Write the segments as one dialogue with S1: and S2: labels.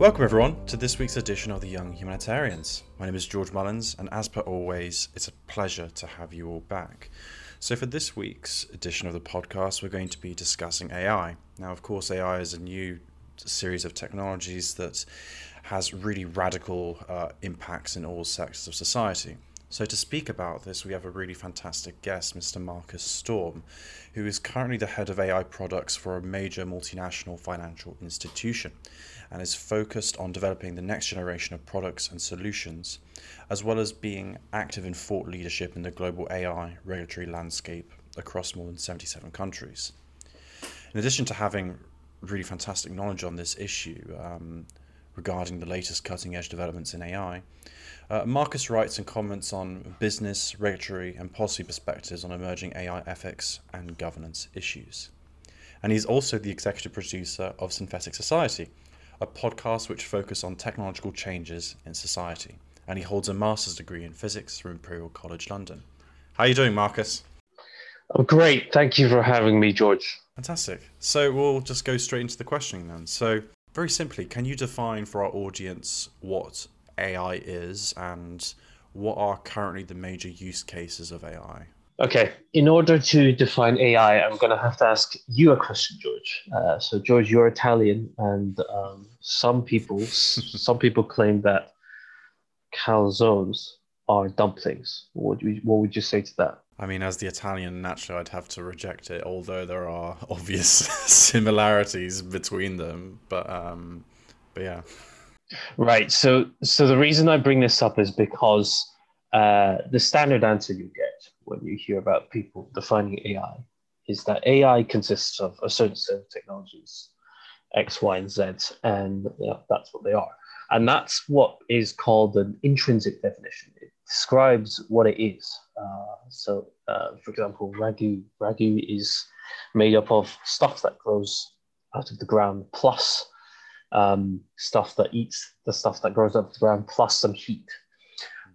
S1: Welcome, everyone, to this week's edition of the Young Humanitarians. My name is George Mullens, and as per always, it's a pleasure to have you all back. So, for this week's edition of the podcast, we're going to be discussing AI. Now, of course, AI is a new series of technologies that has really radical uh, impacts in all sectors of society. So, to speak about this, we have a really fantastic guest, Mr. Marcus Storm, who is currently the head of AI products for a major multinational financial institution and is focused on developing the next generation of products and solutions, as well as being active in thought leadership in the global AI regulatory landscape across more than 77 countries. In addition to having really fantastic knowledge on this issue um, regarding the latest cutting edge developments in AI, uh, Marcus writes and comments on business, regulatory, and policy perspectives on emerging AI ethics and governance issues. And he's also the executive producer of Synthetic Society, a podcast which focuses on technological changes in society. And he holds a master's degree in physics from Imperial College London. How are you doing, Marcus?
S2: I'm great. Thank you for having me, George.
S1: Fantastic. So we'll just go straight into the questioning then. So, very simply, can you define for our audience what AI is and what are currently the major use cases of AI?
S2: Okay, in order to define AI, I'm going to have to ask you a question, George. Uh, so, George, you're Italian, and um, some people some people claim that calzones are dumplings. What would, you, what would you say to that?
S1: I mean, as the Italian, naturally, I'd have to reject it, although there are obvious similarities between them. But, um, but yeah.
S2: Right. So, so the reason I bring this up is because uh, the standard answer you get when you hear about people defining AI is that AI consists of a certain set of technologies, X, Y, and Z, and you know, that's what they are. And that's what is called an intrinsic definition. It describes what it is. Uh, so, uh, for example, ragu. Ragu is made up of stuff that grows out of the ground plus um, stuff that eats the stuff that grows out of the ground plus some heat.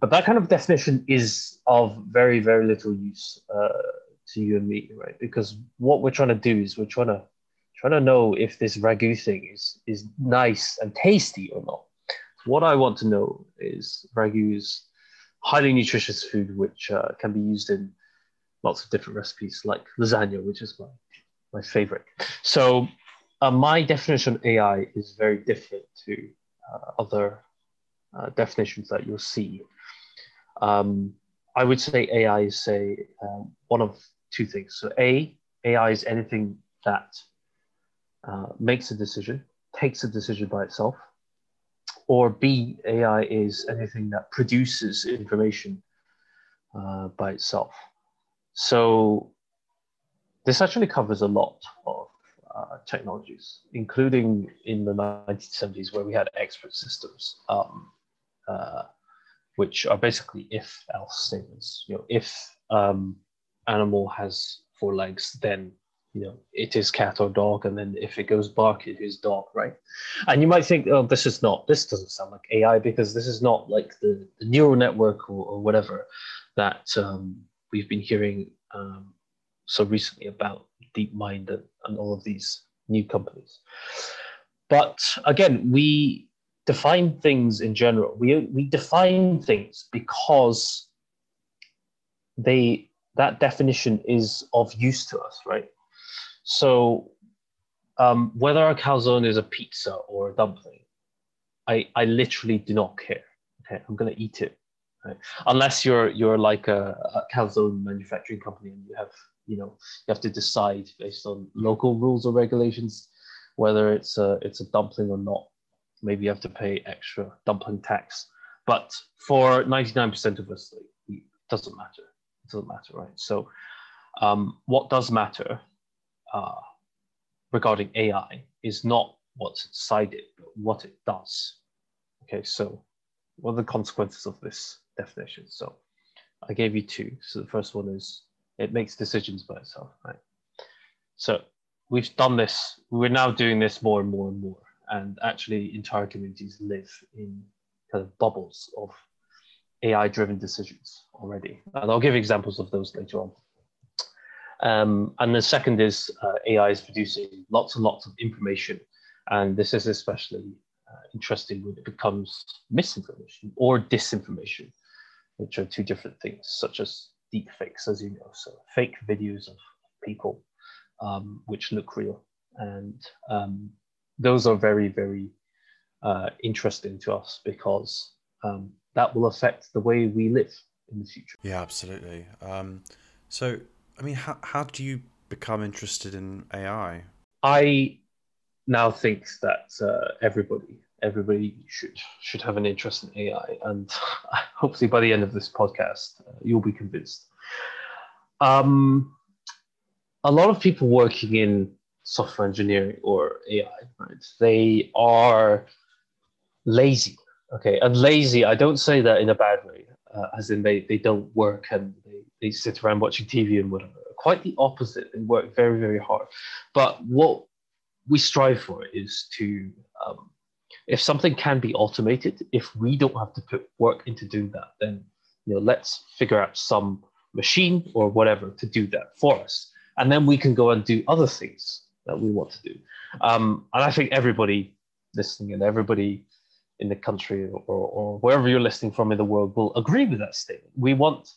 S2: But that kind of definition is of very, very little use uh, to you and me, right? Because what we're trying to do is we're trying to trying to know if this ragu thing is is nice and tasty or not. What I want to know is ragu is highly nutritious food which uh, can be used in lots of different recipes, like lasagna, which is my my favorite. So uh, my definition of AI is very different to uh, other uh, definitions that you'll see. Um, I would say AI is say um, one of two things. So A, AI is anything that uh, makes a decision, takes a decision by itself, or B, AI is anything that produces information uh, by itself. So this actually covers a lot of uh, technologies, including in the 1970s where we had expert systems. Um, uh, which are basically if else statements. You know, if um, animal has four legs, then you know it is cat or dog, and then if it goes bark, it is dog, right? And you might think, oh, this is not, this doesn't sound like AI because this is not like the, the neural network or, or whatever that um, we've been hearing um, so recently about DeepMind and, and all of these new companies. But again, we define things in general. We, we define things because they that definition is of use to us, right? So um, whether a calzone is a pizza or a dumpling, I, I literally do not care. Okay, I'm gonna eat it, right? unless you're you're like a, a calzone manufacturing company and you have you know you have to decide based on local rules or regulations whether it's a it's a dumpling or not maybe you have to pay extra dumpling tax. But for 99% of us, it doesn't matter. It doesn't matter, right? So, um, what does matter uh, regarding AI is not what's inside it, but what it does. Okay, so what are the consequences of this definition? So, I gave you two. So, the first one is it makes decisions by itself, right? So, we've done this, we're now doing this more and more and more and actually entire communities live in kind of bubbles of AI driven decisions already. And I'll give examples of those later on. Um, and the second is uh, AI is producing lots and lots of information. And this is especially uh, interesting when it becomes misinformation or disinformation, which are two different things, such as deep fakes, as you know. So fake videos of people um, which look real. And um, those are very, very uh, interesting to us because um, that will affect the way we live in the future.
S1: Yeah, absolutely. Um, so, I mean, how, how do you become interested in AI?
S2: I now think that uh, everybody everybody should should have an interest in AI, and hopefully by the end of this podcast, uh, you'll be convinced. Um, a lot of people working in software engineering or AI, right? They are lazy. Okay, and lazy. I don't say that in a bad way, uh, as in they they don't work and they, they sit around watching TV and whatever. Quite the opposite. They work very very hard. But what we strive for is to um, if something can be automated, if we don't have to put work into doing that, then you know let's figure out some machine or whatever to do that for us, and then we can go and do other things that we want to do. Um, and I think everybody listening and everybody in the country or, or wherever you're listening from in the world will agree with that statement. We want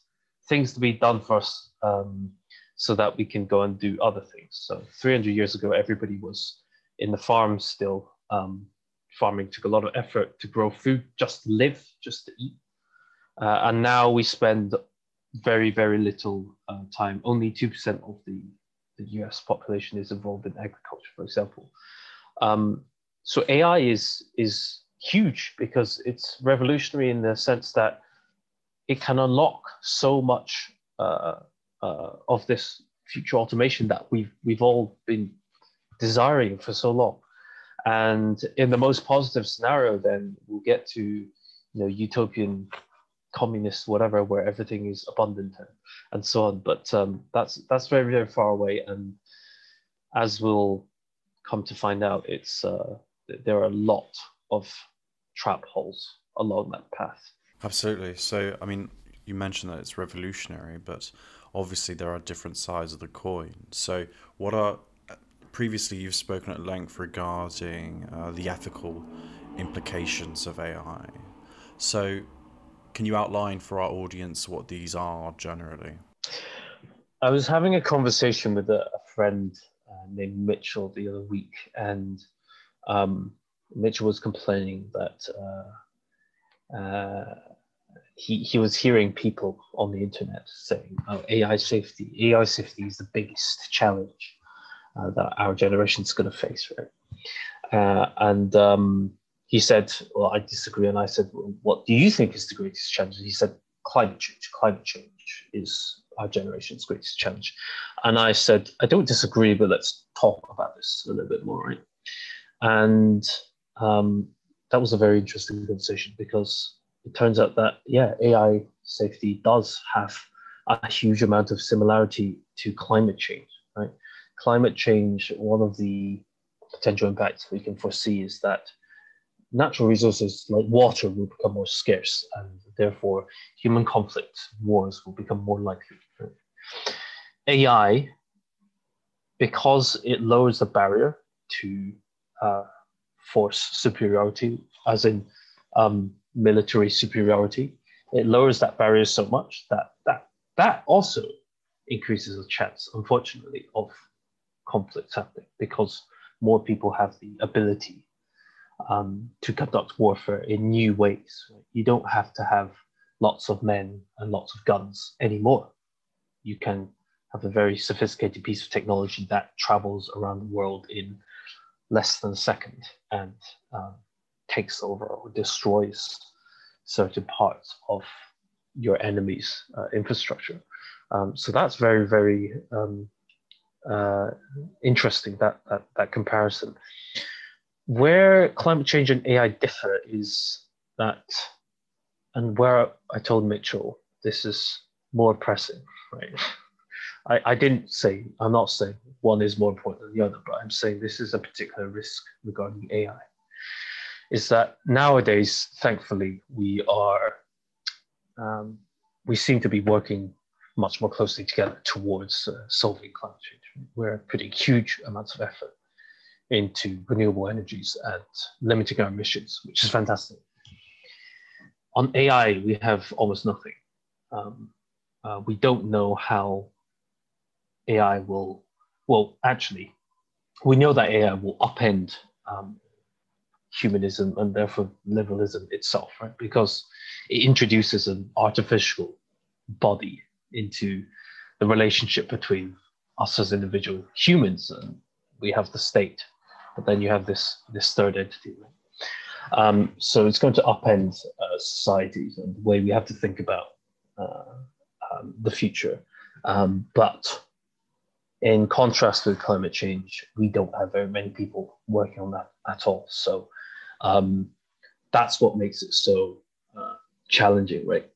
S2: things to be done for us um, so that we can go and do other things. So 300 years ago, everybody was in the farm still. Um, farming took a lot of effort to grow food, just to live, just to eat. Uh, and now we spend very, very little uh, time. Only 2% of the, the US population is involved in agriculture, for example. Um, so AI is, is huge because it's revolutionary in the sense that it can unlock so much uh, uh, of this future automation that we've we've all been desiring for so long. And in the most positive scenario, then we'll get to you know utopian communist whatever where everything is abundant and, and so on. But um, that's that's very very far away, and as we'll come to find out, it's uh, there are a lot of trap holes along that path.
S1: Absolutely. So, I mean, you mentioned that it's revolutionary, but obviously there are different sides of the coin. So, what are previously you've spoken at length regarding uh, the ethical implications of AI. So, can you outline for our audience what these are generally?
S2: I was having a conversation with a, a friend uh, named Mitchell the other week, and um, Mitchell was complaining that uh, uh, he, he was hearing people on the internet saying, oh, AI safety, AI safety is the biggest challenge uh, that our generation is going to face, right? Uh, and um, he said, well, I disagree. And I said, well, what do you think is the greatest challenge? And he said, climate change. Climate change is our generation's greatest challenge. And I said, I don't disagree, but let's talk about this a little bit more, right? And um, that was a very interesting conversation because it turns out that yeah, AI safety does have a huge amount of similarity to climate change. Right, climate change. One of the potential impacts we can foresee is that natural resources like water will become more scarce, and therefore human conflict, wars will become more likely. AI, because it lowers the barrier to uh, force superiority, as in um, military superiority. It lowers that barrier so much that that that also increases the chance, unfortunately, of conflicts happening because more people have the ability um, to conduct warfare in new ways. You don't have to have lots of men and lots of guns anymore. You can have a very sophisticated piece of technology that travels around the world in less than a second and um, takes over or destroys certain parts of your enemy's uh, infrastructure. Um, so that's very, very um, uh, interesting, that, that, that comparison. Where climate change and AI differ is that, and where I told Mitchell this is more pressing, right? I, I didn't say, I'm not saying one is more important than the other, but I'm saying this is a particular risk regarding AI. Is that nowadays, thankfully, we are, um, we seem to be working much more closely together towards uh, solving climate change. We're putting huge amounts of effort into renewable energies and limiting our emissions, which is fantastic. On AI, we have almost nothing. Um, uh, we don't know how AI will, well, actually, we know that AI will upend um, humanism and therefore liberalism itself, right? Because it introduces an artificial body into the relationship between us as individual humans and we have the state but then you have this this third entity right? um, so it's going to upend uh, societies and the way we have to think about uh, um, the future um, but in contrast with climate change we don't have very many people working on that at all so um, that's what makes it so uh, challenging right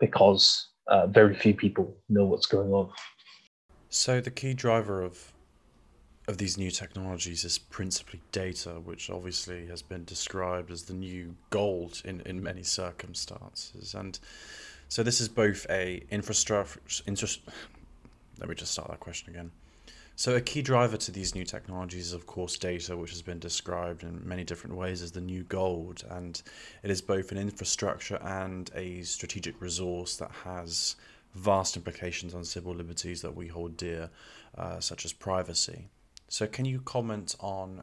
S2: because uh, very few people know what's going on.
S1: So the key driver of of these new technologies is principally data, which obviously has been described as the new gold in, in many circumstances. And so this is both a infrastructure. Interest, let me just start that question again. So, a key driver to these new technologies is, of course, data, which has been described in many different ways as the new gold. And it is both an infrastructure and a strategic resource that has vast implications on civil liberties that we hold dear, uh, such as privacy. So, can you comment on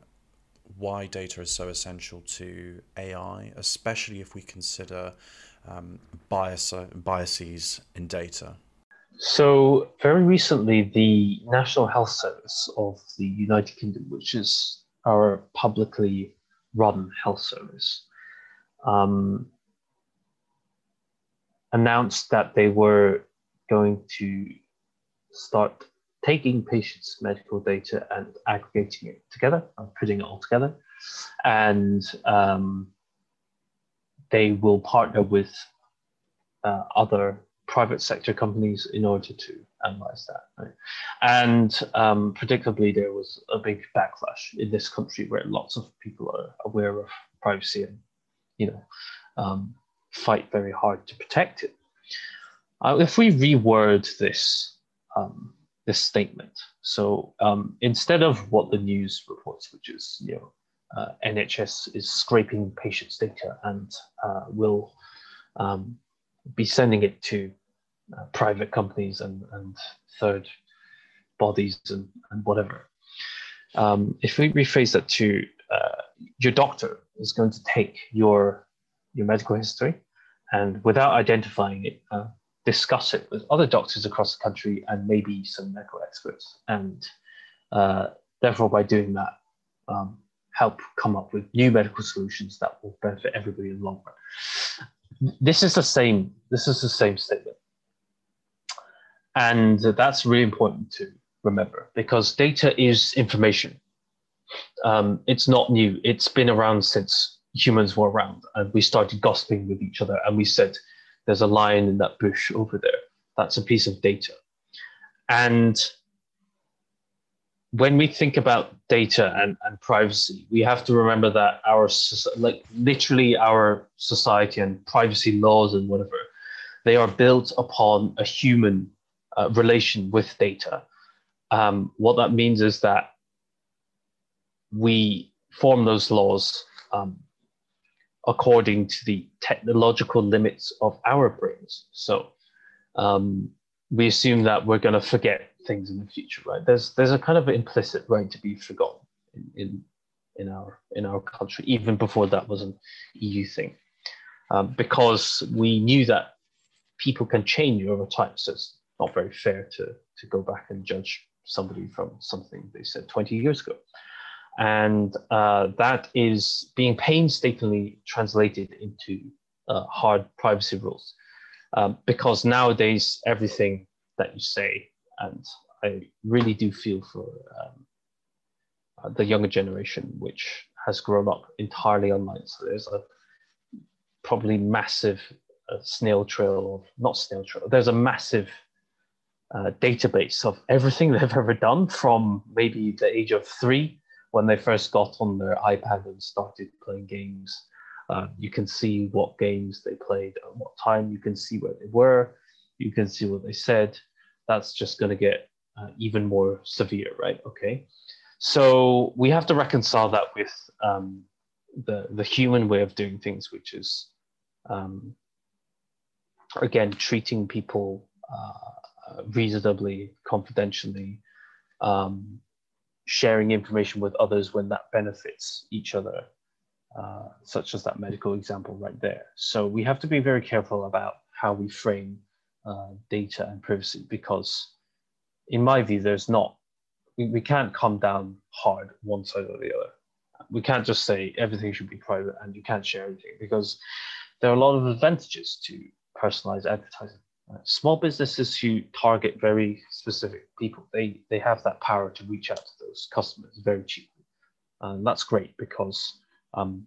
S1: why data is so essential to AI, especially if we consider um, bias, biases in data?
S2: So, very recently, the National Health Service of the United Kingdom, which is our publicly run health service, um, announced that they were going to start taking patients' medical data and aggregating it together and putting it all together. And um, they will partner with uh, other private sector companies in order to analyze that. Right? And um, predictably, there was a big backlash in this country where lots of people are aware of privacy and, you know, um, fight very hard to protect it. Uh, if we reword this um, this statement, so um, instead of what the news reports, which is you know uh, NHS is scraping patients' data and uh, will um, be sending it to uh, private companies and, and third bodies and, and whatever. Um, if we rephrase that to uh, your doctor is going to take your your medical history and without identifying it, uh, discuss it with other doctors across the country and maybe some medical experts, and uh, therefore by doing that, um, help come up with new medical solutions that will benefit everybody in the long run this is the same this is the same statement. And that's really important to remember because data is information. Um, it's not new. It's been around since humans were around and we started gossiping with each other and we said there's a lion in that bush over there. That's a piece of data. And when we think about data and, and privacy, we have to remember that our like literally our society and privacy laws and whatever, they are built upon a human uh, relation with data. Um, what that means is that we form those laws um, according to the technological limits of our brains. So um, we assume that we're going to forget things in the future, right? There's there's a kind of implicit right to be forgotten in, in in our in our country, even before that was an EU thing, um, because we knew that people can change over time. So it's not very fair to to go back and judge somebody from something they said 20 years ago, and uh, that is being painstakingly translated into uh, hard privacy rules, um, because nowadays everything that you say and I really do feel for um, uh, the younger generation, which has grown up entirely online. So there's a probably massive uh, snail trail not snail trail. There's a massive uh, database of everything they've ever done from maybe the age of three when they first got on their iPad and started playing games. Uh, you can see what games they played at what time. You can see where they were. You can see what they said that's just going to get uh, even more severe, right? Okay. So we have to reconcile that with um, the the human way of doing things, which is um, again treating people uh, reasonably, confidentially, um, sharing information with others when that benefits each other, uh, such as that medical example right there. So we have to be very careful about how we frame uh, data and privacy because, in my view, there's not we, we can't come down hard one side or the other. We can't just say everything should be private and you can't share anything because there are a lot of advantages to personalized advertising. Uh, small businesses who target very specific people, they, they have that power to reach out to those customers very cheaply. And that's great because um,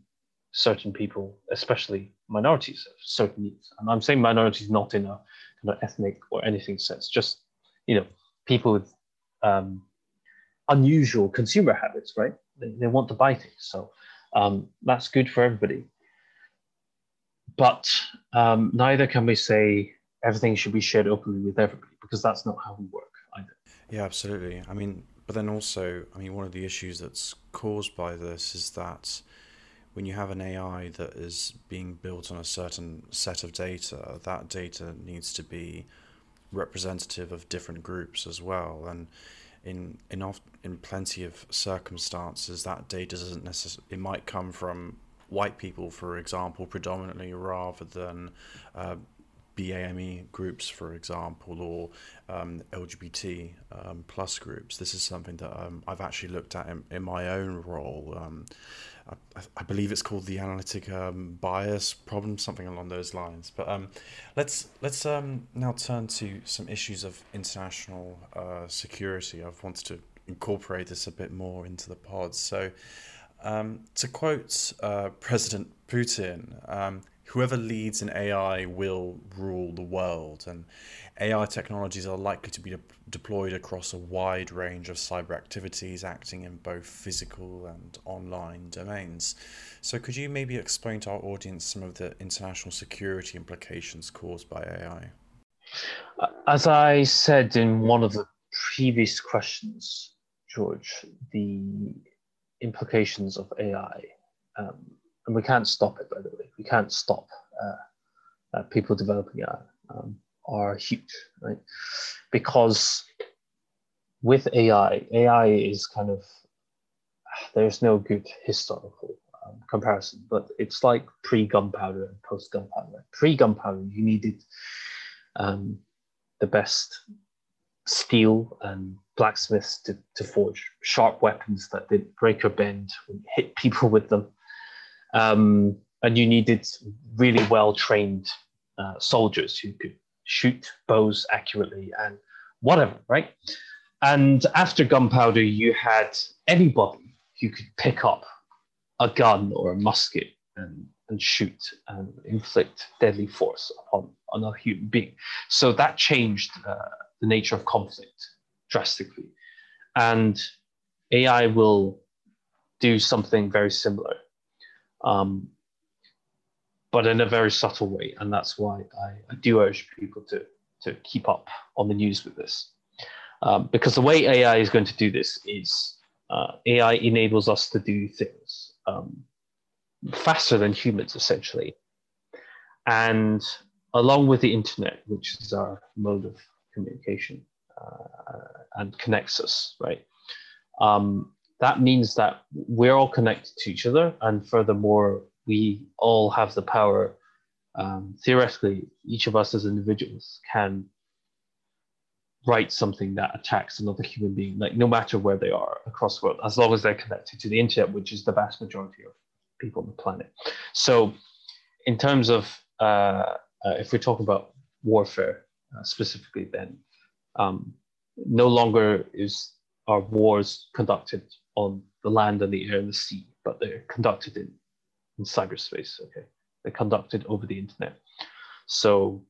S2: certain people, especially minorities, have certain needs. And I'm saying minorities not in a kind of ethnic or anything sense, just you know, people with um, unusual consumer habits, right? They, they want to buy things. So um, that's good for everybody. But um, neither can we say everything should be shared openly with everybody because that's not how we work either.
S1: Yeah, absolutely. I mean, but then also, I mean, one of the issues that's caused by this is that when you have an AI that is being built on a certain set of data, that data needs to be representative of different groups as well. And in in oft, in plenty of circumstances, that data doesn't necessarily. It might come from white people, for example, predominantly, rather than uh, BAME groups, for example, or um, LGBT um, plus groups. This is something that um, I've actually looked at in, in my own role. Um, I, I, believe it's called the analytic um, bias problem, something along those lines. But um, let's let's now turn to some issues of international uh, security. I've wanted to incorporate this a bit more into the pod. So, to quote uh, President Putin, whoever leads in AI will rule the world, and AI technologies are likely to be de- deployed across a wide range of cyber activities, acting in both physical and online domains. So, could you maybe explain to our audience some of the international security implications caused by AI?
S2: As I said in one of the previous questions, George, the implications of AI um, and we can't stop it. By the way, we can't stop uh, uh, people developing AI. Um, are huge, right? Because with AI, AI is kind of there's no good historical um, comparison, but it's like pre-gunpowder and post-gunpowder. Pre-gunpowder, you needed um, the best steel and blacksmiths to, to forge sharp weapons that didn't break or bend, hit people with them. Um, and you needed really well trained uh, soldiers who could shoot bows accurately and whatever, right? And after gunpowder, you had anybody who could pick up a gun or a musket and, and shoot and inflict deadly force upon another human being. So that changed uh, the nature of conflict drastically. And AI will do something very similar um, but in a very subtle way. And that's why I, I, do urge people to, to keep up on the news with this. Um, because the way AI is going to do this is uh, AI enables us to do things um, faster than humans, essentially. And along with the internet, which is our mode of communication uh, and connects us, right? Um, that means that we're all connected to each other. And furthermore, we all have the power. Um, theoretically, each of us as individuals can write something that attacks another human being, like no matter where they are across the world, as long as they're connected to the internet, which is the vast majority of people on the planet. So, in terms of uh, uh, if we're talking about warfare uh, specifically, then um, no longer is our wars conducted on the land and the air and the sea, but they're conducted in, in cyberspace. Okay, they're conducted over the internet. So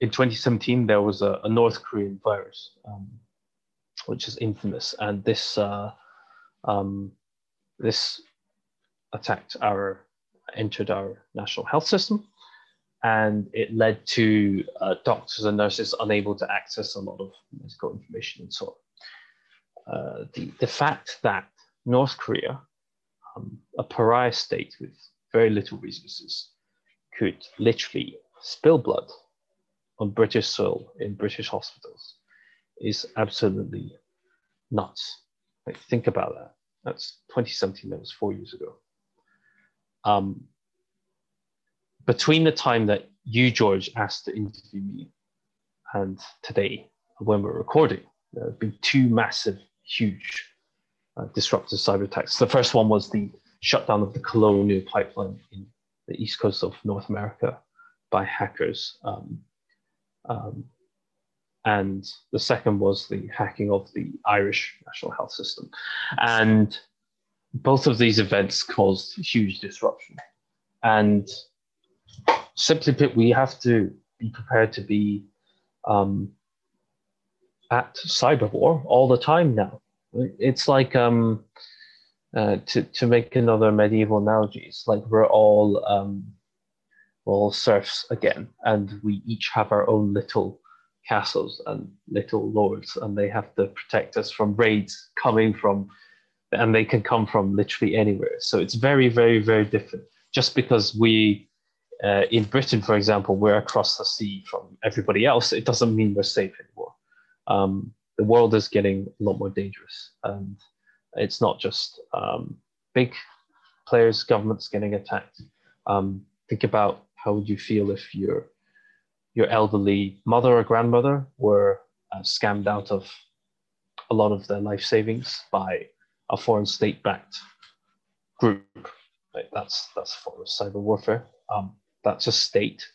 S2: in 2017, there was a, a North Korean virus, um, which is infamous, and this uh, um, this attacked our entered our national health system, and it led to uh, doctors and nurses unable to access a lot of medical information and so on. Uh, the, the fact that North Korea, um, a pariah state with very little resources, could literally spill blood on British soil in British hospitals is absolutely nuts. Like, think about that. That's 2017, that was four years ago. Um, between the time that you, George, asked to interview me and today, when we're recording, there have been two massive, huge uh, disruptive cyber attacks. The first one was the shutdown of the Colonial Pipeline in the east coast of North America by hackers. Um, um, and the second was the hacking of the Irish national health system. And both of these events caused huge disruption. And simply put, we have to be prepared to be um, at cyber war all the time now. It's like um, uh, to to make another medieval analogy. It's like we're all um, we're all serfs again, and we each have our own little castles and little lords, and they have to protect us from raids coming from, and they can come from literally anywhere. So it's very, very, very different. Just because we, uh, in Britain, for example, we're across the sea from everybody else, it doesn't mean we're safe anymore. Um, the world is getting a lot more dangerous, and it's not just um, big players, governments getting attacked. Um, think about how would you feel if your your elderly mother or grandmother were uh, scammed out of a lot of their life savings by a foreign state-backed group. That's that's a form of cyber warfare. Um, that's a state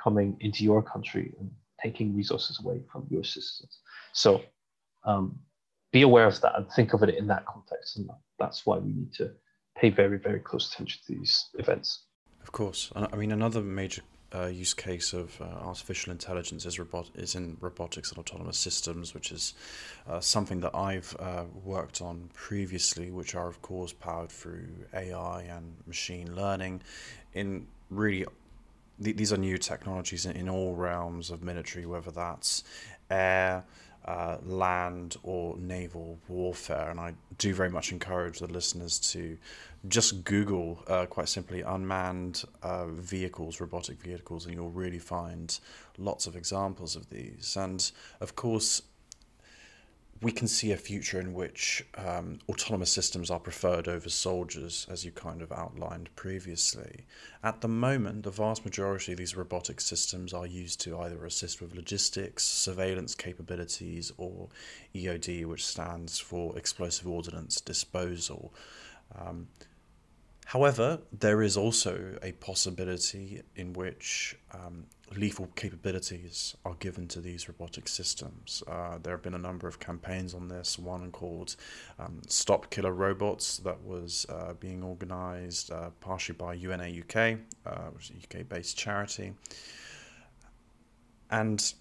S2: coming into your country and taking resources away from your citizens. So um, be aware of that and think of it in that context. And that's why we need to pay very, very close attention to these events.
S1: Of course. I mean, another major uh, use case of uh, artificial intelligence is, robot- is in robotics and autonomous systems, which is uh, something that I've uh, worked on previously, which are, of course, powered through AI and machine learning. In really, th- these are new technologies in, in all realms of military, whether that's air, uh, land or naval warfare. And I do very much encourage the listeners to just Google, uh, quite simply, unmanned uh, vehicles, robotic vehicles, and you'll really find lots of examples of these. And of course, we can see a future in which um, autonomous systems are preferred over soldiers, as you kind of outlined previously. At the moment, the vast majority of these robotic systems are used to either assist with logistics, surveillance capabilities, or EOD, which stands for explosive ordnance disposal. Um, However, there is also a possibility in which um, lethal capabilities are given to these robotic systems. Uh, there have been a number of campaigns on this, one called um, Stop Killer Robots, that was uh, being organised uh, partially by UNA UK, uh, which is a UK based charity. And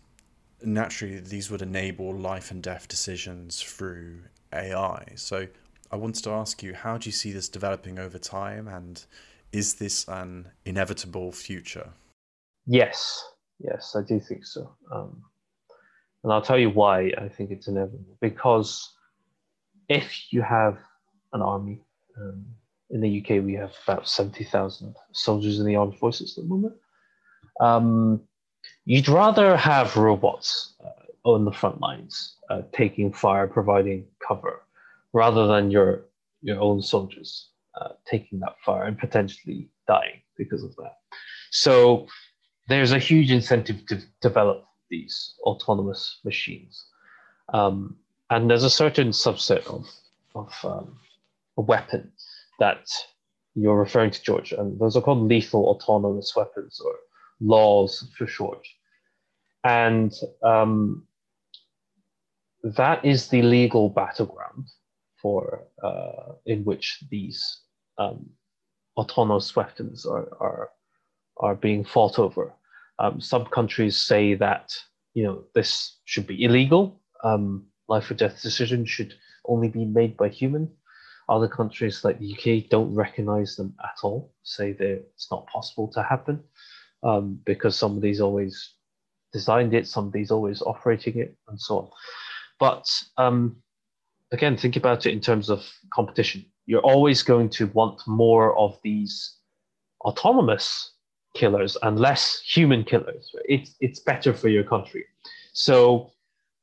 S1: naturally, these would enable life and death decisions through AI. So, I wanted to ask you, how do you see this developing over time, and is this an inevitable future?
S2: Yes, yes, I do think so. Um, and I'll tell you why I think it's inevitable. Because if you have an army, um, in the UK we have about 70,000 soldiers in the armed forces at the moment. Um, you'd rather have robots uh, on the front lines, uh, taking fire, providing cover, rather than your your own soldiers uh, taking that fire and potentially dying because of that. So there's a huge incentive to develop these autonomous machines, um, and there's a certain subset of of um, a weapon that you're referring to, George, and those are called lethal autonomous weapons or laws for short. And um, that is the legal battleground for uh, in which these um, autonomous weapons are, are are being fought over. Um, some countries say that you know this should be illegal. Um, life or death decision should only be made by human. Other countries like the UK don't recognize them at all. Say that it's not possible to happen um, because somebody's always designed it, somebody's always operating it, and so on. But um, again, think about it in terms of competition. You're always going to want more of these autonomous killers and less human killers. It's it's better for your country. So,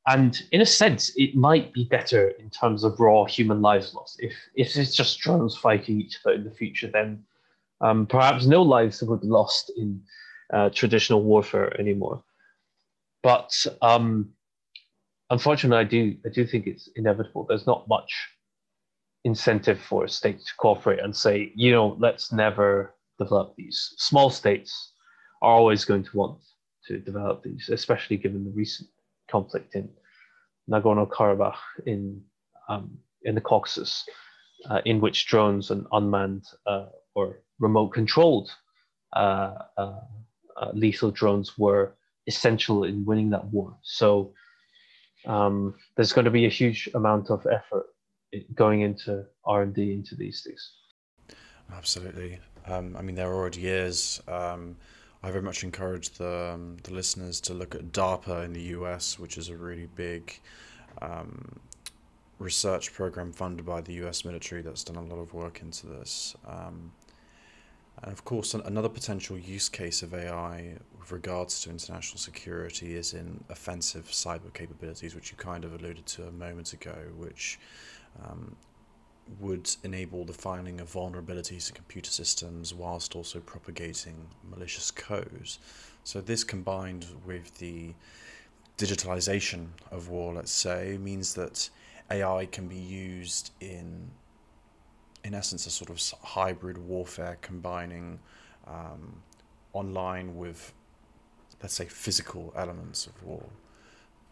S2: and in a sense, it might be better in terms of raw human lives lost. If if it's just drones fighting each other in the future, then um, perhaps no lives would be lost in uh, traditional warfare anymore. But um, unfortunately, I do I do think it's inevitable. There's not much incentive for states to cooperate and say, you know, let's never develop these. Small states are always going to want to develop these, especially given the recent conflict in Nagorno-Karabakh in um, in the Caucasus, uh, in which drones and unmanned uh, or remote-controlled uh, uh, uh, lethal drones were essential in winning that war. So um, there's going to be a huge amount of effort going into R&D into these things.
S1: Absolutely. Um, I mean, there are already is. Um, I very much encourage the, um, the listeners to look at DARPA in the US, which is a really big um, research program funded by the US military that's done a lot of work into this. Um, and of course, another potential use case of AI with regards to international security is in offensive cyber capabilities, which you kind of alluded to a moment ago, which um, would enable the finding of vulnerabilities in computer systems whilst also propagating malicious codes. So, this combined with the digitalization of war, let's say, means that AI can be used in in essence, a sort of hybrid warfare combining um, online with, let's say, physical elements of war,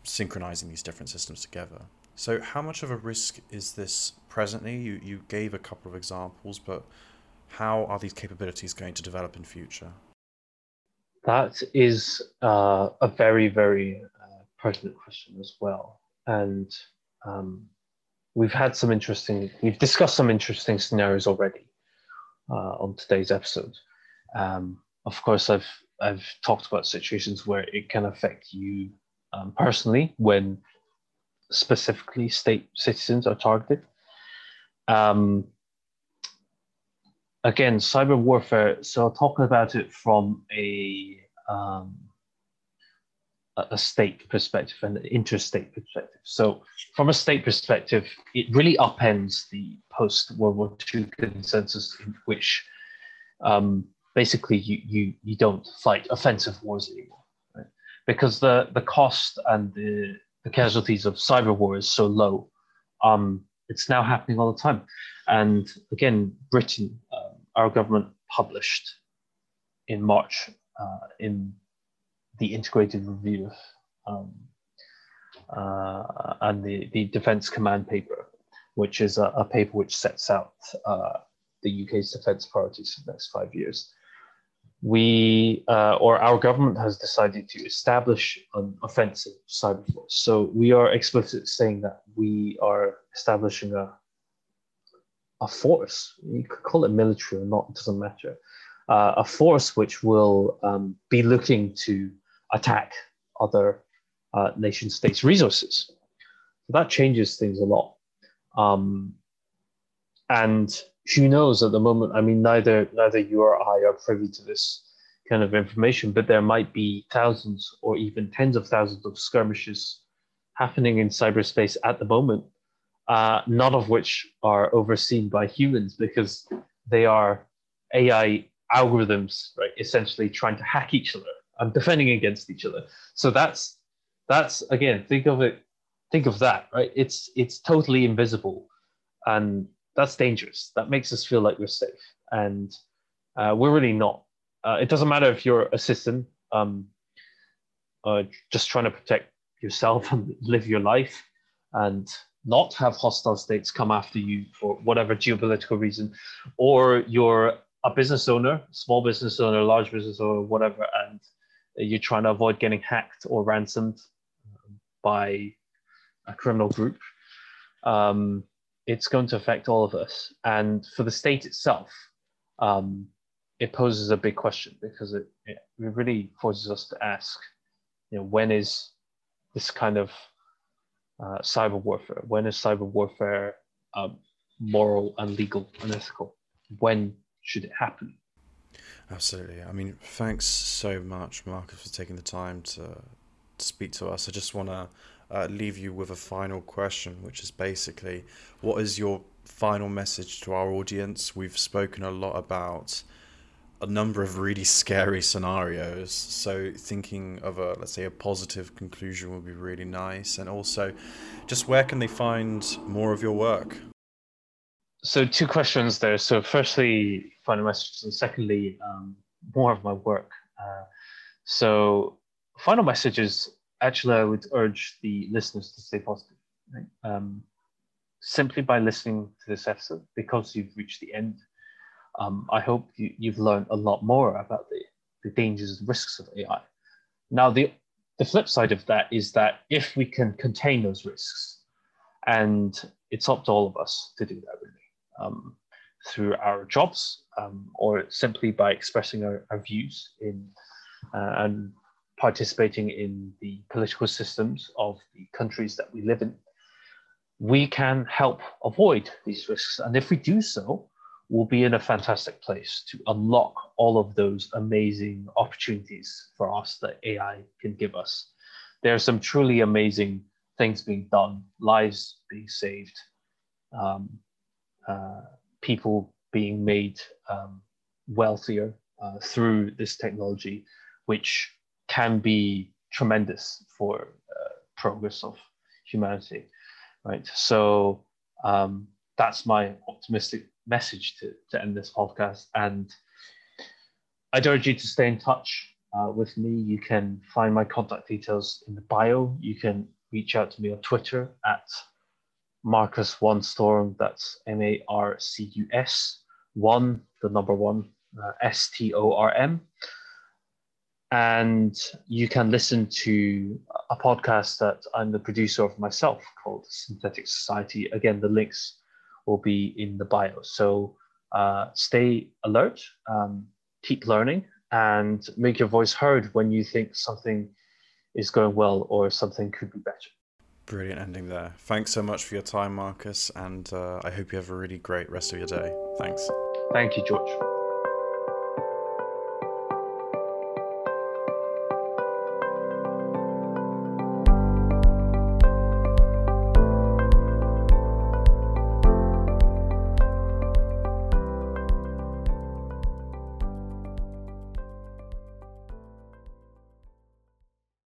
S1: synchronizing these different systems together. So, how much of a risk is this presently? You, you gave a couple of examples, but how are these capabilities going to develop in future?
S2: That is uh, a very, very uh, pertinent question as well. And um, we've had some interesting, we've discussed some interesting scenarios already uh, on today's episode. Um, of course, I've I've talked about situations where it can affect you um, personally when specifically state citizens are targeted. Um, again, cyber warfare. So I'll talk about it from a um, a state perspective and an interstate perspective. So, from a state perspective, it really upends the post World War II consensus, in which um, basically you, you you don't fight offensive wars anymore, right? because the the cost and the the casualties of cyber war is so low. Um, it's now happening all the time, and again, Britain, uh, our government published in March uh, in the integrated review um, uh, and the, the defense command paper, which is a, a paper which sets out uh, the UK's defense priorities for the next five years. We, uh, or our government has decided to establish an offensive cyber force. So we are explicitly saying that we are establishing a, a force. You could call it military or not, it doesn't matter. Uh, a force which will um, be looking to attack other uh, nation states' resources. So that changes things a lot. Um, and who knows at the moment? I mean, neither neither you or I are privy to this kind of information, but there might be thousands or even tens of thousands of skirmishes happening in cyberspace at the moment, uh, none of which are overseen by humans because they are AI algorithms, right? Essentially trying to hack each other and defending against each other. So that's that's again think of it think of that right it's it's totally invisible and that's dangerous. That makes us feel like we're safe. And uh, we're really not uh, it doesn't matter if you're a citizen um, uh, just trying to protect yourself and live your life and not have hostile states come after you for whatever geopolitical reason or you're a business owner small business owner large business owner whatever and you're trying to avoid getting hacked or ransomed by a criminal group, um, it's going to affect all of us. And for the state itself, um, it poses a big question because it, it really forces us to ask, you know, when is this kind of uh, cyber warfare? When is cyber warfare um, moral and legal and ethical? When should it happen?
S1: Absolutely. I mean, thanks so much, Marcus, for taking the time to, to speak to us. I just want to uh, leave you with a final question, which is basically what is your final message to our audience? We've spoken a lot about a number of really scary scenarios. So thinking of a let's say a positive conclusion would be really nice. And also, just where can they find more of your work?
S2: So two questions there. So firstly, final message, and secondly, um, more of my work. Uh, so final messages. Actually, I would urge the listeners to stay positive. Right? Um, simply by listening to this episode, because you've reached the end um, I hope you, have learned a lot more about the, the dangers and risks of AI. Now, the, the flip side of that is that if we can contain those risks, and it's up to all of us to do that really, um, through our jobs um, or simply by expressing our, our views in uh, and participating in the political systems of the countries that we live in, we can help avoid these risks. And if we do so, we'll be in a fantastic place to unlock all of those amazing opportunities for us that AI can give us. There are some truly amazing things being done, lives being saved, um, uh, people being made um, wealthier uh, through this technology, which can be tremendous for uh, progress of humanity, right? So um, that's my optimistic message to, to end this podcast. And I'd urge you to stay in touch uh, with me. You can find my contact details in the bio. You can reach out to me on Twitter at Marcus One Storm. That's M A R C U S one, the number one, uh, S T O R M. And you can listen to a podcast that I'm the producer of myself called Synthetic Society. Again, the links will be in the bio. So uh, stay alert, um, keep learning, and make your voice heard when you think something is going well or something could be better.
S1: Brilliant ending there. Thanks so much for your time, Marcus, and uh, I hope you have a really great rest of your day. Thanks.
S2: Thank you, George.